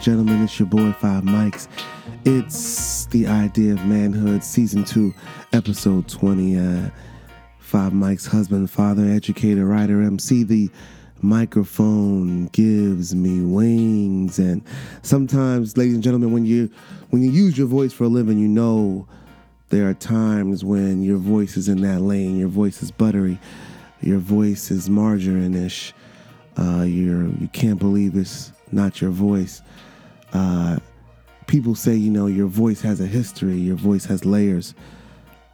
and gentlemen, it's your boy Five Mics. It's the idea of manhood, season two, episode 20. Uh, Five Mics, husband, father, educator, writer, MC. The microphone gives me wings. And sometimes, ladies and gentlemen, when you when you use your voice for a living, you know there are times when your voice is in that lane, your voice is buttery, your voice is margarine-ish. Uh, you're you can't believe it's not your voice. Uh, people say, you know, your voice has a history, your voice has layers.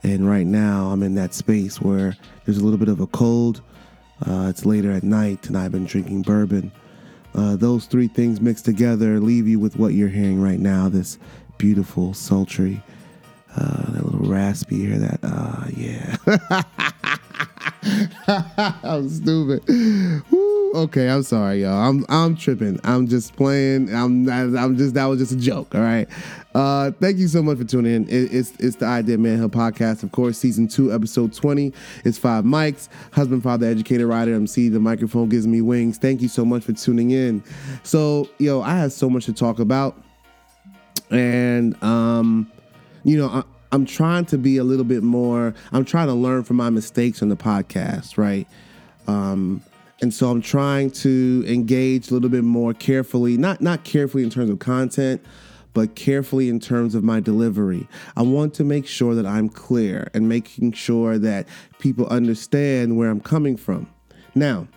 And right now, I'm in that space where there's a little bit of a cold. Uh, it's later at night, and I've been drinking bourbon. Uh, those three things mixed together leave you with what you're hearing right now this beautiful, sultry, uh, that little raspy, hear that? Uh, yeah. I'm stupid. Okay, I'm sorry, y'all. I'm I'm tripping. I'm just playing. I'm I'm just that was just a joke. All right. Uh, thank you so much for tuning in. It, it's it's the Idea Manhood podcast, of course, season two, episode twenty. It's five mics. Husband, father, educator, writer, MC. The microphone gives me wings. Thank you so much for tuning in. So, yo, I have so much to talk about, and um, you know, I, I'm trying to be a little bit more. I'm trying to learn from my mistakes on the podcast, right? Um, and so I'm trying to engage a little bit more carefully, not not carefully in terms of content, but carefully in terms of my delivery. I want to make sure that I'm clear and making sure that people understand where I'm coming from. Now,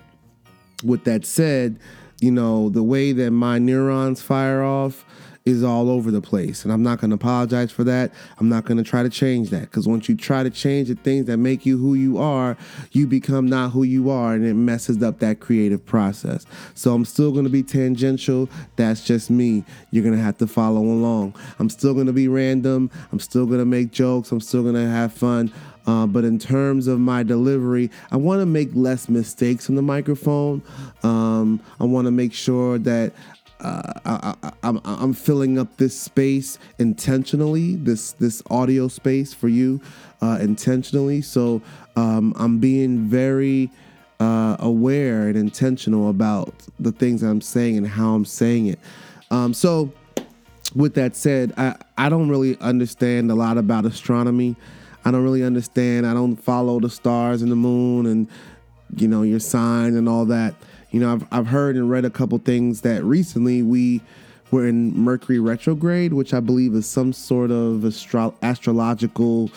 with that said, you know, the way that my neurons fire off, is all over the place. And I'm not going to apologize for that. I'm not going to try to change that because once you try to change the things that make you who you are, you become not who you are and it messes up that creative process. So I'm still going to be tangential. That's just me. You're going to have to follow along. I'm still going to be random. I'm still going to make jokes. I'm still going to have fun. Uh, but in terms of my delivery, I want to make less mistakes on the microphone. Um, I want to make sure that uh, I, am I'm, I'm filling up this space intentionally, this this audio space for you uh, intentionally. So um, I'm being very uh, aware and intentional about the things I'm saying and how I'm saying it. Um, so with that said, I, I don't really understand a lot about astronomy. I don't really understand. I don't follow the stars and the moon and you know your sign and all that. You know, I've, I've heard and read a couple things that recently we were in Mercury retrograde, which I believe is some sort of astro- astrological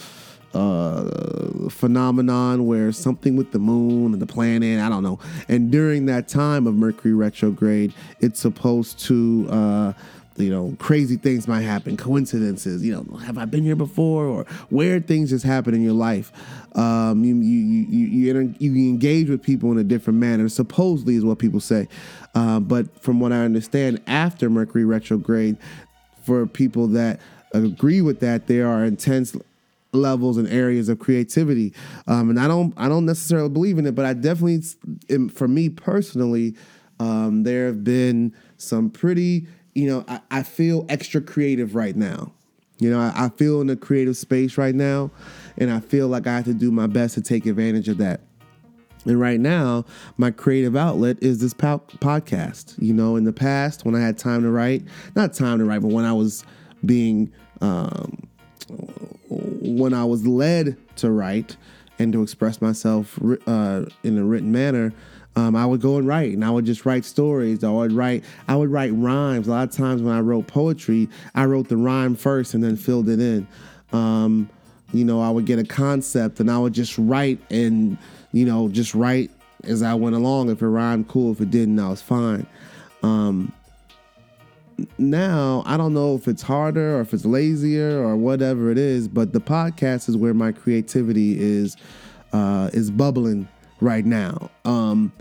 uh, phenomenon where something with the moon and the planet, I don't know. And during that time of Mercury retrograde, it's supposed to uh, you know, crazy things might happen, coincidences. You know, have I been here before, or weird things just happen in your life. Um, you you you you, you engage with people in a different manner. Supposedly is what people say, uh, but from what I understand, after Mercury retrograde, for people that agree with that, there are intense levels and areas of creativity. Um, and I don't I don't necessarily believe in it, but I definitely, for me personally, um, there have been some pretty you know, I, I feel extra creative right now. You know, I, I feel in a creative space right now, and I feel like I have to do my best to take advantage of that. And right now, my creative outlet is this po- podcast. You know, in the past, when I had time to write, not time to write, but when I was being, um, when I was led to write and to express myself uh, in a written manner, um, I would go and write, and I would just write stories. I would write, I would write rhymes. A lot of times when I wrote poetry, I wrote the rhyme first and then filled it in. Um, you know, I would get a concept and I would just write and you know just write as I went along. If it rhymed, cool. If it didn't, I was fine. Um, now I don't know if it's harder or if it's lazier or whatever it is, but the podcast is where my creativity is uh, is bubbling right now. Um,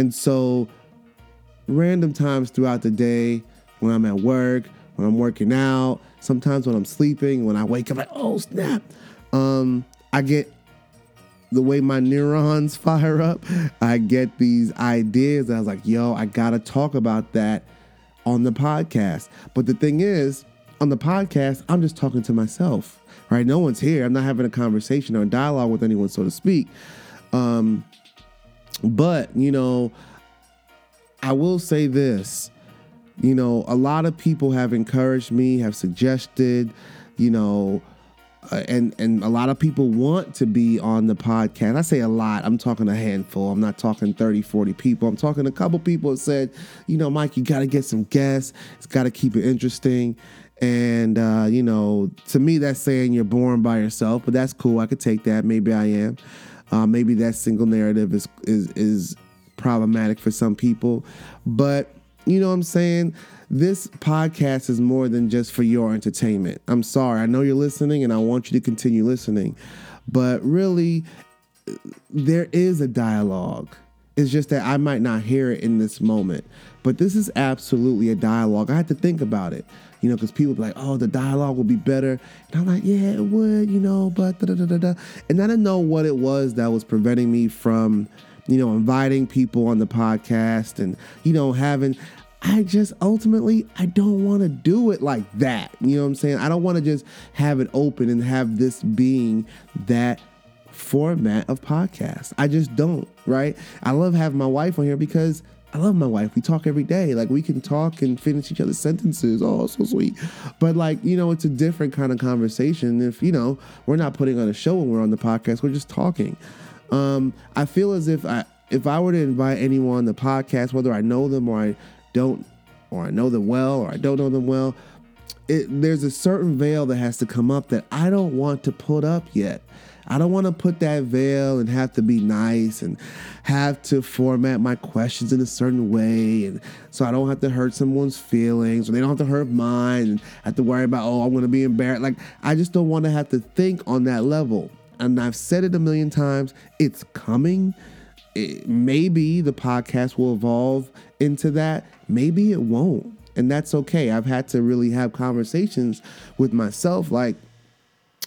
and so, random times throughout the day, when I'm at work, when I'm working out, sometimes when I'm sleeping, when I wake up, like, oh snap, um, I get the way my neurons fire up. I get these ideas. And I was like, yo, I gotta talk about that on the podcast. But the thing is, on the podcast, I'm just talking to myself, right? No one's here. I'm not having a conversation or a dialogue with anyone, so to speak. Um, but, you know, I will say this you know, a lot of people have encouraged me, have suggested, you know, uh, and and a lot of people want to be on the podcast. I say a lot. I'm talking a handful. I'm not talking 30, 40 people. I'm talking a couple people said, you know, Mike, you got to get some guests. It's got to keep it interesting. And uh, you know, to me, that's saying you're born by yourself, but that's cool. I could take that. Maybe I am. Uh, maybe that single narrative is is is problematic for some people, but you know what I'm saying? This podcast is more than just for your entertainment. I'm sorry. I know you're listening and I want you to continue listening. But really, there is a dialogue. It's just that I might not hear it in this moment. But this is absolutely a dialogue. I had to think about it, you know, because people be like, oh, the dialogue will be better. And I'm like, yeah, it would, you know, but da da da da. And I didn't know what it was that was preventing me from you know, inviting people on the podcast and, you know, having. I just ultimately I don't want to do it like that. You know what I'm saying? I don't want to just have it open and have this being that format of podcast. I just don't, right? I love having my wife on here because I love my wife. We talk every day. Like we can talk and finish each other's sentences. Oh, so sweet. But like, you know, it's a different kind of conversation. If, you know, we're not putting on a show when we're on the podcast, we're just talking. Um, I feel as if I if I were to invite anyone on the podcast, whether I know them or I don't, or I know them well or I don't know them well, it, there's a certain veil that has to come up that I don't want to put up yet. I don't want to put that veil and have to be nice and have to format my questions in a certain way. And so I don't have to hurt someone's feelings or they don't have to hurt mine and have to worry about, oh, I'm going to be embarrassed. Like, I just don't want to have to think on that level and I've said it a million times, it's coming. It, maybe the podcast will evolve into that. Maybe it won't. And that's okay. I've had to really have conversations with myself like,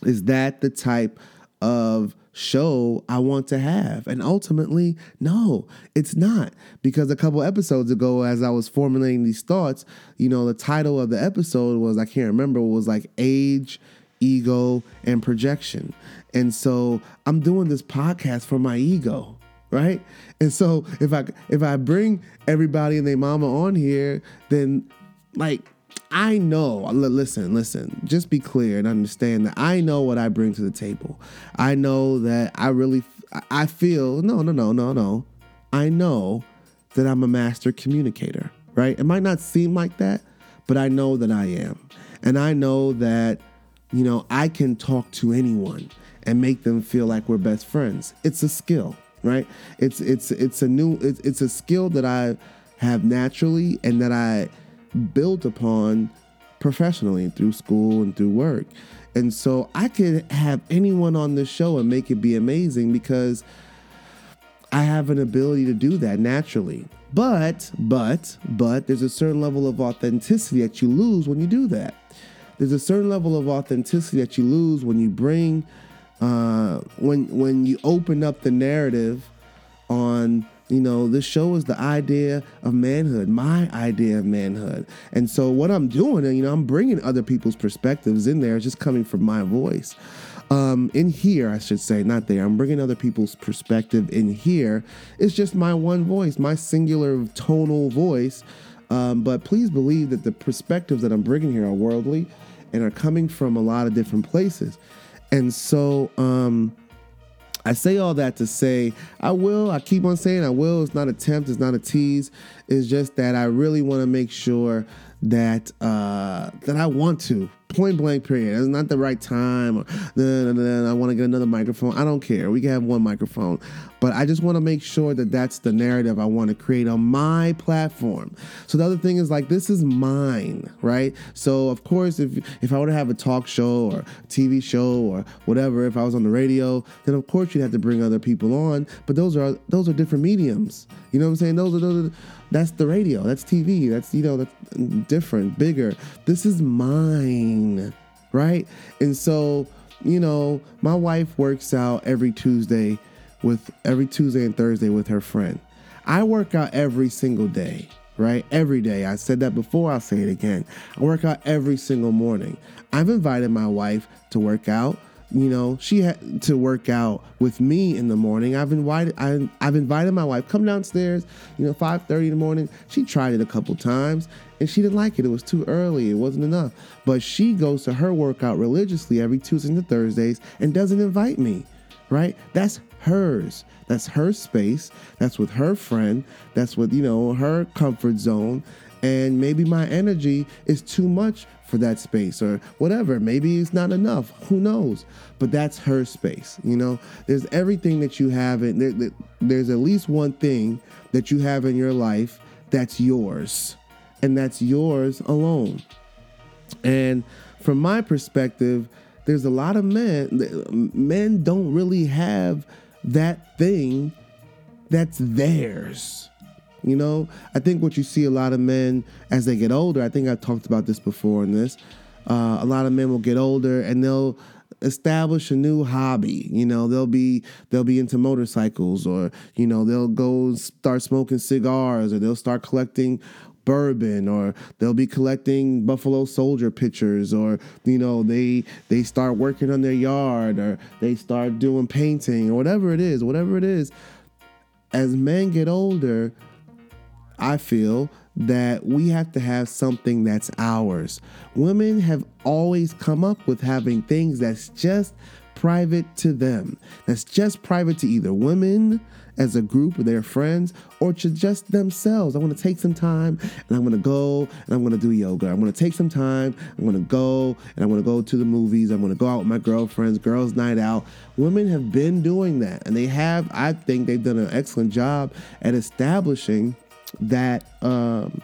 is that the type of show I want to have? And ultimately, no, it's not. Because a couple episodes ago, as I was formulating these thoughts, you know, the title of the episode was, I can't remember, was like age, ego, and projection. And so I'm doing this podcast for my ego, right? And so if I if I bring everybody and their mama on here, then like I know, listen, listen, just be clear and understand that I know what I bring to the table. I know that I really, I feel, no, no, no, no, no. I know that I'm a master communicator, right? It might not seem like that, but I know that I am. And I know that, you know, I can talk to anyone and make them feel like we're best friends. It's a skill, right? It's it's it's a new it's, it's a skill that I have naturally and that I built upon professionally through school and through work. And so I could have anyone on the show and make it be amazing because I have an ability to do that naturally. But, but, but there's a certain level of authenticity that you lose when you do that. There's a certain level of authenticity that you lose when you bring uh, when when you open up the narrative on you know this show is the idea of manhood my idea of manhood. And so what i'm doing you know i'm bringing other people's perspectives in there It's just coming from my voice. Um, in here i should say not there i'm bringing other people's perspective in here. It's just my one voice my singular tonal voice. Um, but please believe that the perspectives that i'm bringing here are worldly and are coming from a lot of different places. And so um, I say all that to say I will. I keep on saying I will. It's not a tempt. It's not a tease. It's just that I really want to make sure that uh, that I want to point blank period. It's not the right time. Nah, I want to get another microphone. I don't care. We can have one microphone, but I just want to make sure that that's the narrative I want to create on my platform. So the other thing is like this is mine, right? So of course, if if I were to have a talk show or TV show or whatever, if I was on the radio, then of course you'd have to bring other people on. But those are those are different mediums. You know what I'm saying? Those are those. Are, that's the radio. That's TV. That's, you know, that's different, bigger. This is mine, right? And so, you know, my wife works out every Tuesday with every Tuesday and Thursday with her friend. I work out every single day, right? Every day. I said that before, I'll say it again. I work out every single morning. I've invited my wife to work out you know, she had to work out with me in the morning. I've invited I, have invited my wife come downstairs. You know, five thirty in the morning. She tried it a couple times and she didn't like it. It was too early. It wasn't enough. But she goes to her workout religiously every Tuesdays and Thursdays and doesn't invite me. Right? That's hers. That's her space. That's with her friend. That's with you know her comfort zone. And maybe my energy is too much for that space or whatever. Maybe it's not enough. Who knows? But that's her space. You know, there's everything that you have. In, there, there's at least one thing that you have in your life that's yours, and that's yours alone. And from my perspective, there's a lot of men, men don't really have that thing that's theirs. You know, I think what you see a lot of men as they get older, I think I've talked about this before in this. Uh, a lot of men will get older and they'll establish a new hobby. You know, they'll be they'll be into motorcycles or, you know, they'll go start smoking cigars or they'll start collecting bourbon or they'll be collecting buffalo soldier pictures or you know they they start working on their yard or they start doing painting or whatever it is whatever it is as men get older I feel that we have to have something that's ours. Women have always come up with having things that's just private to them, that's just private to either women as a group with their friends or to just themselves. I want to take some time and I'm going to go and I'm going to do yoga. I'm going to take some time. I'm going to go and I'm going to go to the movies. I'm going to go out with my girlfriends, girls' night out. Women have been doing that and they have, I think they've done an excellent job at establishing that um,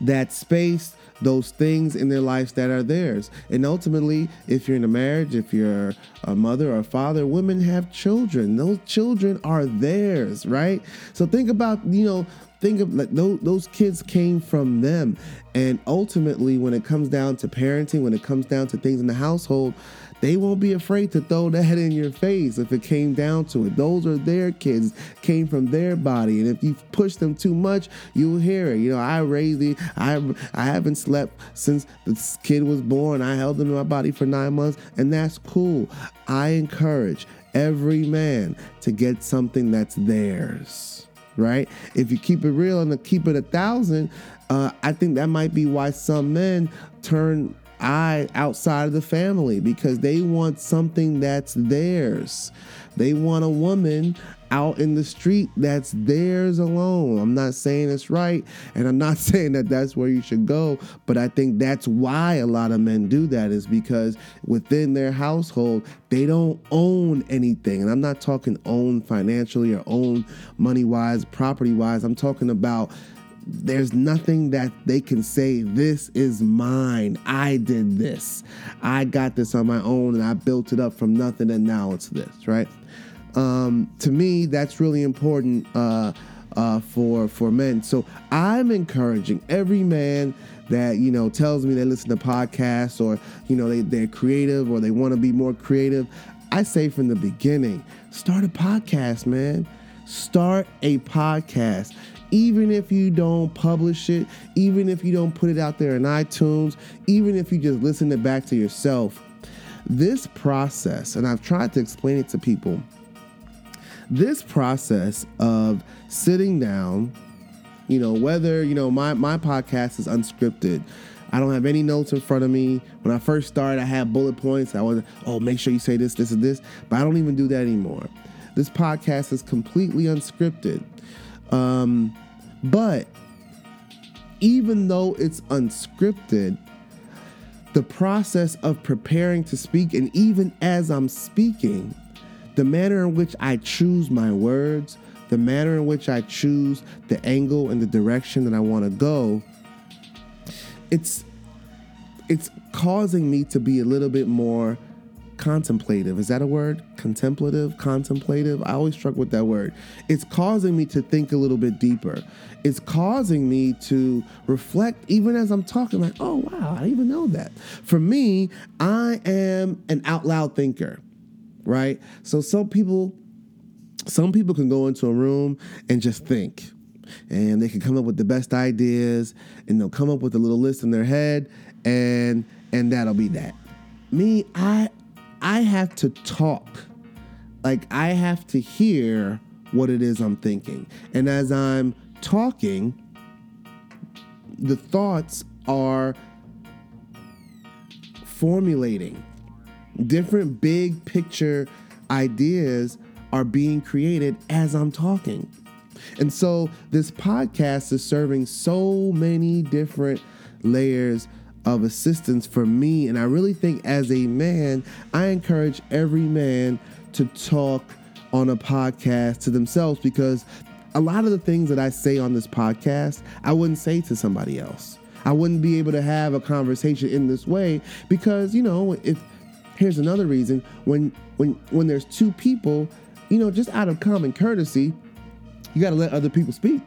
that space those things in their lives that are theirs. And ultimately, if you're in a marriage, if you're a mother or a father, women have children. Those children are theirs, right? So think about, you know, think of like those, those kids came from them. And ultimately, when it comes down to parenting, when it comes down to things in the household, they won't be afraid to throw that in your face if it came down to it. Those are their kids, came from their body, and if you push them too much, you'll hear it. You know, I raised the, I I haven't slept since this kid was born. I held them in my body for nine months, and that's cool. I encourage every man to get something that's theirs. Right? If you keep it real and keep it a thousand, uh, I think that might be why some men turn eye outside of the family because they want something that's theirs. They want a woman out in the street that's theirs alone. I'm not saying it's right, and I'm not saying that that's where you should go, but I think that's why a lot of men do that is because within their household, they don't own anything. And I'm not talking own financially or own money wise, property wise. I'm talking about there's nothing that they can say, this is mine. I did this. I got this on my own and I built it up from nothing and now it's this, right? Um, to me, that's really important uh, uh, for, for men. So I'm encouraging every man that, you know, tells me they listen to podcasts or, you know, they, they're creative or they want to be more creative. I say from the beginning, start a podcast, man. Start a podcast even if you don't publish it, even if you don't put it out there in iTunes, even if you just listen it back to yourself, this process, and I've tried to explain it to people, this process of sitting down, you know, whether, you know, my, my podcast is unscripted. I don't have any notes in front of me. When I first started, I had bullet points. I was, oh, make sure you say this, this, and this. But I don't even do that anymore. This podcast is completely unscripted. Um, but even though it's unscripted, the process of preparing to speak, and even as I'm speaking, the manner in which I choose my words, the manner in which I choose the angle and the direction that I want to go, it's it's causing me to be a little bit more contemplative. Is that a word? Contemplative, contemplative. I always struggle with that word. It's causing me to think a little bit deeper. It's causing me to reflect even as I'm talking, like, oh, wow, I didn't even know that. For me, I am an out loud thinker, right? So some people, some people can go into a room and just think. And they can come up with the best ideas and they'll come up with a little list in their head and and that'll be that. Me, I I have to talk. Like I have to hear what it is I'm thinking. And as I'm talking, the thoughts are formulating. Different big picture ideas are being created as I'm talking. And so this podcast is serving so many different layers of assistance for me. And I really think as a man, I encourage every man to talk on a podcast to themselves because a lot of the things that I say on this podcast, I wouldn't say to somebody else. I wouldn't be able to have a conversation in this way because, you know, if here's another reason when when when there's two people, you know, just out of common courtesy, you got to let other people speak.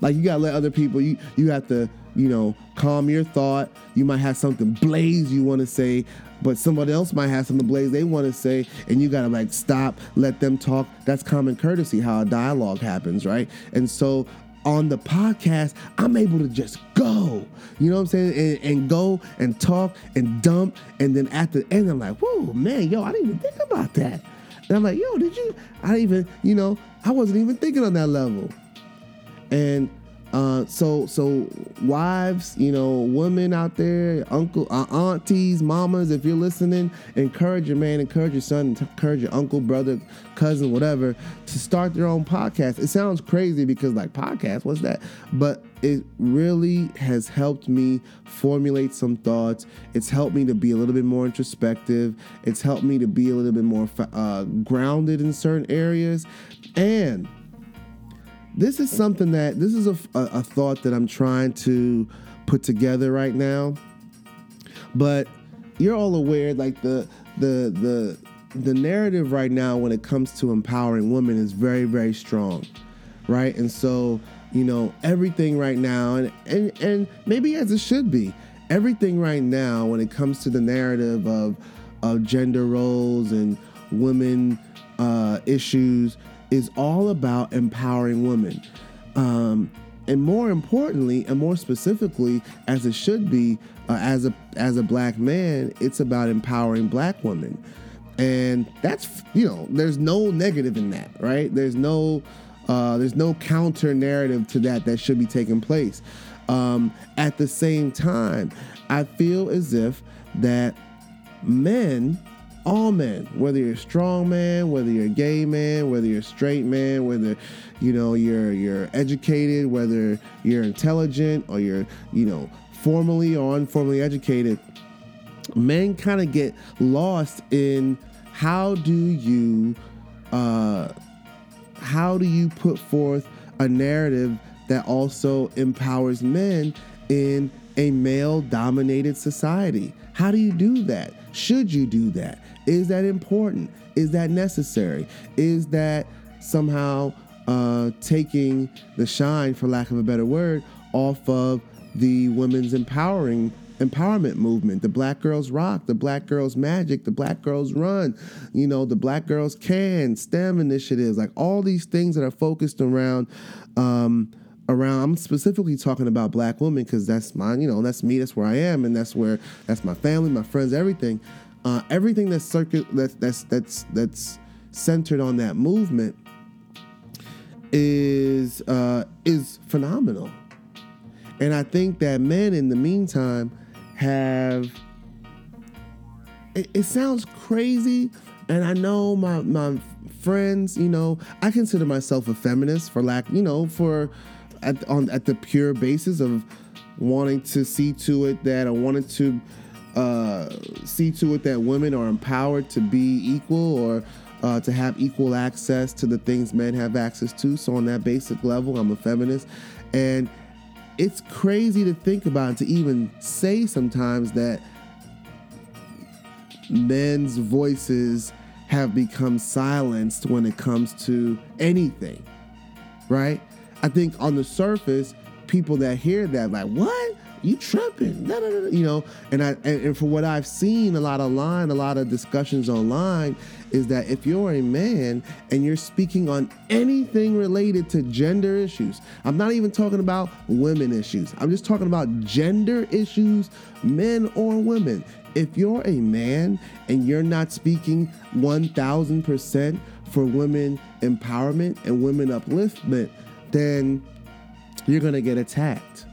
Like you got to let other people you you have to, you know, calm your thought. You might have something blaze you want to say, but somebody else might have something blaze they want to say and you got to like stop, let them talk. That's common courtesy how a dialogue happens, right? And so on the podcast, I'm able to just go, you know what I'm saying? And, and, go and talk and dump. And then at the end, I'm like, whoa, man, yo, I didn't even think about that. And I'm like, yo, did you? I even, you know, I wasn't even thinking on that level. And uh, so so wives, you know, women out there, uncle, uh, aunties, mamas, if you're listening, encourage your man, encourage your son, encourage your uncle, brother, cousin, whatever, to start their own podcast. It sounds crazy because like podcast, what's that? But it really has helped me formulate some thoughts. It's helped me to be a little bit more introspective. It's helped me to be a little bit more uh, grounded in certain areas, and this is something that this is a, a, thought that I'm trying to put together right now. But you're all aware, like the the the the narrative right now when it comes to empowering women is very very strong, right? And so you know everything right now, and and and maybe as it should be, everything right now when it comes to the narrative of of gender roles and women uh, issues is all about empowering women. Um, and more importantly, and more specifically, as it should be, uh, as a as a black man, it's about empowering black women, and that's you know, there's no negative in that, right? There's no uh, there's no counter narrative to that that should be taking place. Um, at the same time, I feel as if that men all men, whether you're a strong man, whether you're a gay man, whether you're a straight man, whether you know you're you're educated, whether you're intelligent or you're you know formally or informally educated, men kind of get lost in how do you uh, how do you put forth a narrative that also empowers men in a male dominated society? How do you do that? Should you do that? Is that important? Is that necessary? Is that somehow uh, taking the shine, for lack of a better word, off of the women's empowering empowerment movement, the Black Girls Rock, the Black Girls Magic, the Black Girls Run, you know, the Black Girls Can, STEM initiatives, like all these things that are focused around. Um, around i'm specifically talking about black women because that's my you know that's me that's where i am and that's where that's my family my friends everything uh, everything that's circuit that's that's that's that's centered on that movement is uh, is phenomenal, and I think that men in the meantime have. It, it sounds crazy, and I know my my friends. You know, I consider myself a feminist for lack. You know, for at on at the pure basis of wanting to see to it that I wanted to uh, see to it that women are empowered to be equal or uh, to have equal access to the things men have access to. So, on that basic level, I'm a feminist. And it's crazy to think about to even say sometimes that men's voices have become silenced when it comes to anything, right? I think on the surface, people that hear that, like, what? You tripping, nah, nah, nah, you know. And I and, and for what I've seen a lot online, a lot of discussions online, is that if you're a man and you're speaking on anything related to gender issues, I'm not even talking about women issues. I'm just talking about gender issues, men or women. if you're a man and you're not speaking 1000% for women empowerment and women upliftment, then you're to get attacked.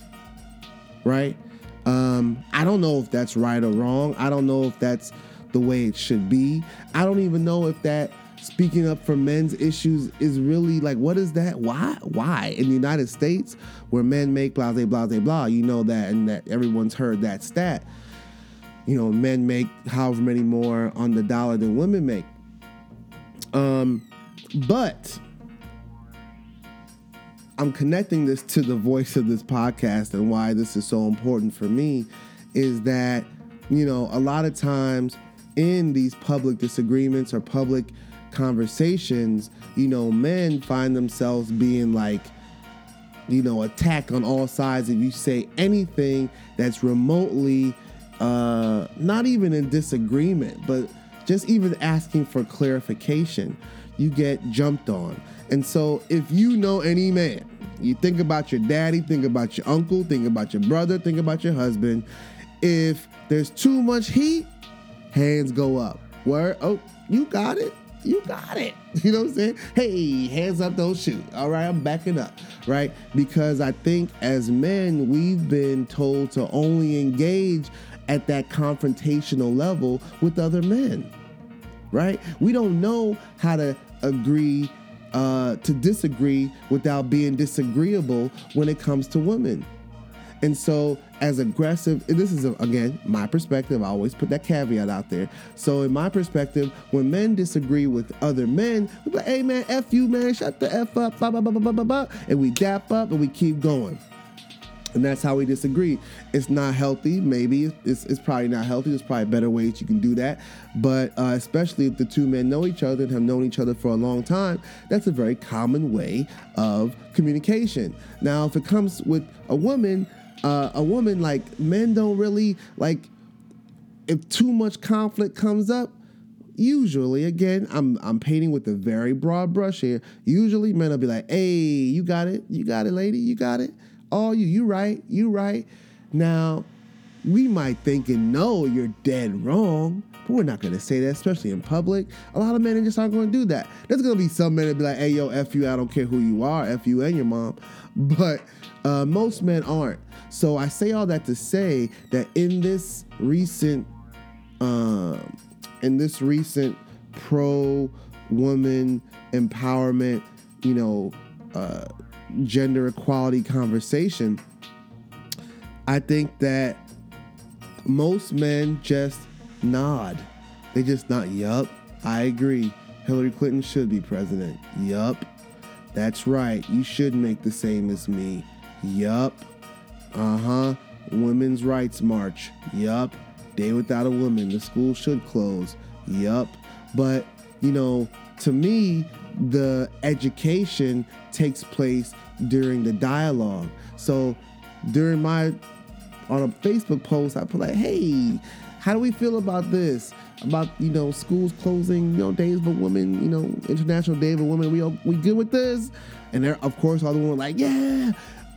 Right? Um, I don't know if that's right or wrong. I don't know if that's the way it should be. I don't even know if that speaking up for men's issues is really like what is that? Why? Why in the United States where men make blah blah blah blah? You know that, and that everyone's heard that stat. You know, men make however many more on the dollar than women make. Um, but I'm connecting this to the voice of this podcast and why this is so important for me is that, you know, a lot of times in these public disagreements or public conversations, you know, men find themselves being like, you know, attacked on all sides if you say anything that's remotely uh not even in disagreement, but just even asking for clarification, you get jumped on. And so if you know any man, you think about your daddy, think about your uncle, think about your brother, think about your husband. If there's too much heat, hands go up. Where, oh, you got it. You got it. You know what I'm saying? Hey, hands up, don't shoot. All right, I'm backing up, right? Because I think as men, we've been told to only engage at that confrontational level with other men, right? We don't know how to agree uh, to disagree without being disagreeable when it comes to women. And so, as aggressive, this is again my perspective. I always put that caveat out there. So, in my perspective, when men disagree with other men, we like, "Hey, man, f you, man, shut the f up," blah, blah, blah, blah, blah, blah, and we dap up and we keep going and that's how we disagree. It's not healthy. Maybe it's, it's probably not healthy. There's probably better ways you can do that. But uh, especially if the two men know each other and have known each other for a long time, that's a very common way of communication. Now, if it comes with a woman, uh, a woman like men don't really like. If too much conflict comes up, usually again i'm i'm painting with a very broad brush here usually men will be like hey you got it you got it lady you got it all you, you right, you right. Now, we might think and know you're dead wrong, but we're not gonna say that, especially in public. A lot of men just aren't gonna do that. There's gonna be some men that be like, hey yo, F you, I don't care who you are, F you and your mom. But uh, most men aren't. So I say all that to say that in this recent um, in this recent pro woman empowerment, you know, uh, gender equality conversation, I think that most men just nod. They just nod, yup, I agree. Hillary Clinton should be president. Yup. That's right. You should make the same as me. Yup. Uh huh. Women's Rights March. Yup. Day without a woman. The school should close. Yup. But, you know, to me, the education takes place during the dialogue. So during my on a Facebook post, I put like, "Hey, how do we feel about this? About you know schools closing, you know days of a woman, you know International Day of a Woman. We we good with this?" And there, of course, all the women were like, "Yeah,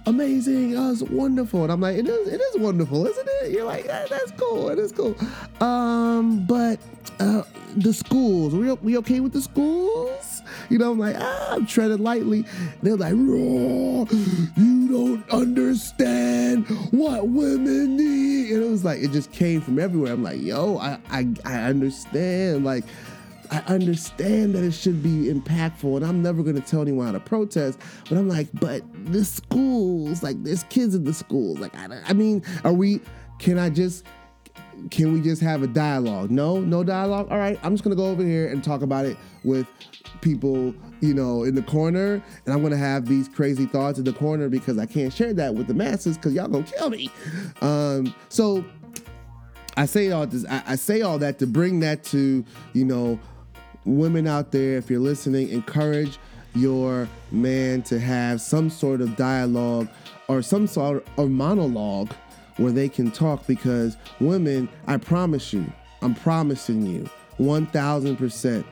amazing. Oh, it's wonderful. And I'm like, it is, it is wonderful, isn't it? You're like, yeah, that's cool. It is cool. Um, but uh, the schools, we we okay with the schools? You know, I'm like, ah, I'm treading lightly. They're like, raw, you don't understand what women need. And it was like, it just came from everywhere. I'm like, yo, I I, I understand. Like, I understand that it should be impactful, and I'm never gonna tell anyone how to protest. But I'm like, but the schools, like, there's kids in the schools. Like, I, I mean, are we? Can I just? Can we just have a dialogue? No, no dialogue. All right, I'm just gonna go over here and talk about it with people, you know, in the corner, and I'm gonna have these crazy thoughts in the corner because I can't share that with the masses because y'all gonna kill me. Um, so I say all this. I, I say all that to bring that to you know women out there, if you're listening, encourage your man to have some sort of dialogue or some sort of monologue where they can talk because women, I promise you, I'm promising you, 1000%.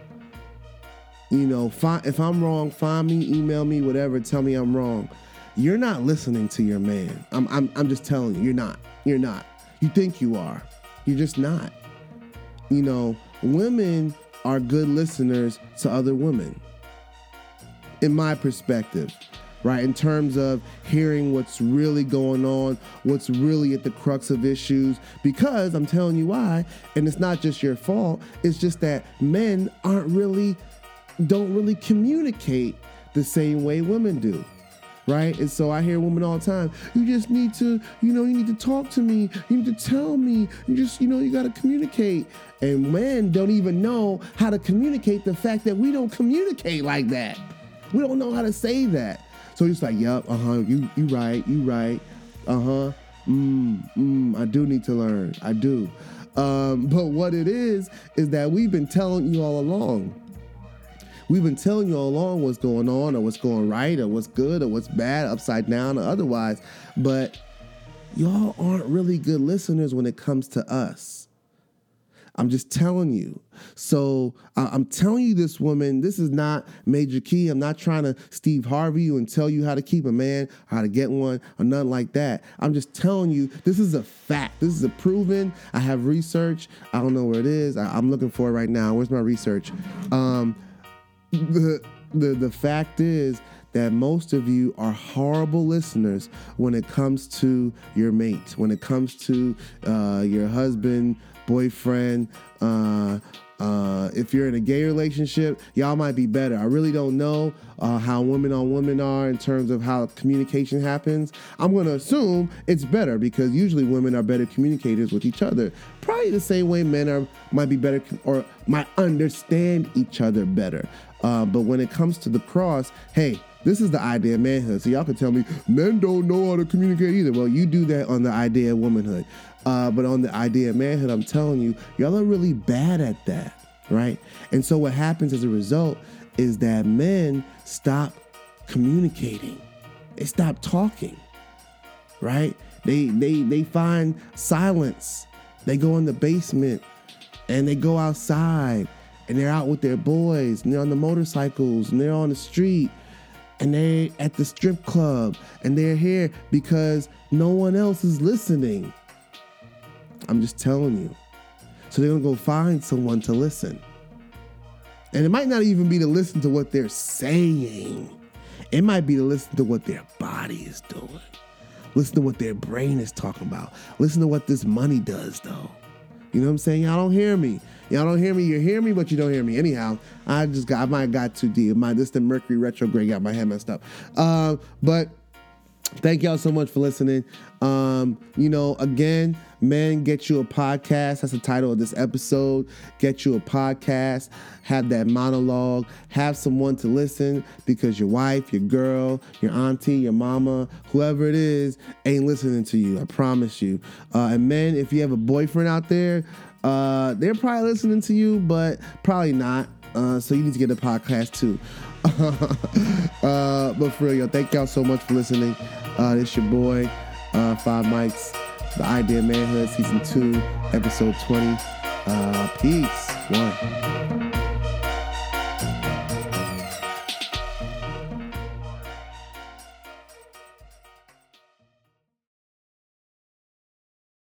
You know, if I'm wrong, find me, email me, whatever, tell me I'm wrong. You're not listening to your man. I'm, I'm, I'm just telling you, you're not. You're not. You think you are. You're just not. you know, women are good listeners to other women. In my perspective, right? In terms of hearing what's really going on, what's really at the crux of issues, because I'm telling you why, and it's not just your fault, it's just that men aren't really, don't really communicate the same way women do right? And so I hear women all the time, you just need to, you know, you need to talk to me, you need to tell me, you just, you know, you got to communicate. And men don't even know how to communicate the fact that we don't communicate like that. We don't know how to say that. So he's like, yep, uh huh, you, you right, you right, uh huh, mm, mm, I do need to learn, I do. Um, but what it is, is that we've been telling you all along We've been telling you all along what's going on or what's going right or what's good or what's bad, upside down or otherwise, but y'all aren't really good listeners when it comes to us. I'm just telling you. So I'm telling you, this woman, this is not Major Key. I'm not trying to Steve Harvey you and tell you how to keep a man, how to get one, or nothing like that. I'm just telling you, this is a fact. This is a proven. I have research. I don't know where it is. I, am looking for it right now. Where's my research? Um, the, the the fact is that most of you are horrible listeners when it comes to your mate, when it comes to uh, your husband, boyfriend, uh, uh, if you're in a gay relationship, y'all might be better. I really don't know uh, how women on women are in terms of how communication happens. I'm going to assume it's better because usually women are better communicators with each other. Probably the same way men are might be better or might understand each other better. Uh, but when it comes to the cross, hey, this is the idea of manhood. So y'all can tell me men don't know how to communicate either. Well, you do that on the idea of womanhood. Uh, but on the idea of manhood, I'm telling you, y'all are really bad at that, right? And so what happens as a result is that men stop communicating. They stop talking, right? They they they find silence. They go in the basement and they go outside and they're out with their boys and they're on the motorcycles and they're on the street and they're at the strip club and they're here because no one else is listening. I'm just telling you. So they're gonna go find someone to listen. And it might not even be to listen to what they're saying. It might be to listen to what their body is doing. Listen to what their brain is talking about. Listen to what this money does, though. You know what I'm saying? Y'all don't hear me. Y'all don't hear me. You hear me, but you don't hear me. Anyhow, I just got I might got too deep. My this the Mercury retrograde got my head messed up. Uh, but thank y'all so much for listening. Um, you know, again, men, get you a podcast. That's the title of this episode. Get you a podcast. Have that monologue. Have someone to listen because your wife, your girl, your auntie, your mama, whoever it is, ain't listening to you. I promise you. Uh, and men, if you have a boyfriend out there, uh, they're probably listening to you, but probably not. Uh, so you need to get a podcast too. uh, but for real, yo, thank y'all so much for listening. Uh, this your boy, uh, Five Mics, the Idea Manhood Season 2, Episode 20. Uh, peace. One.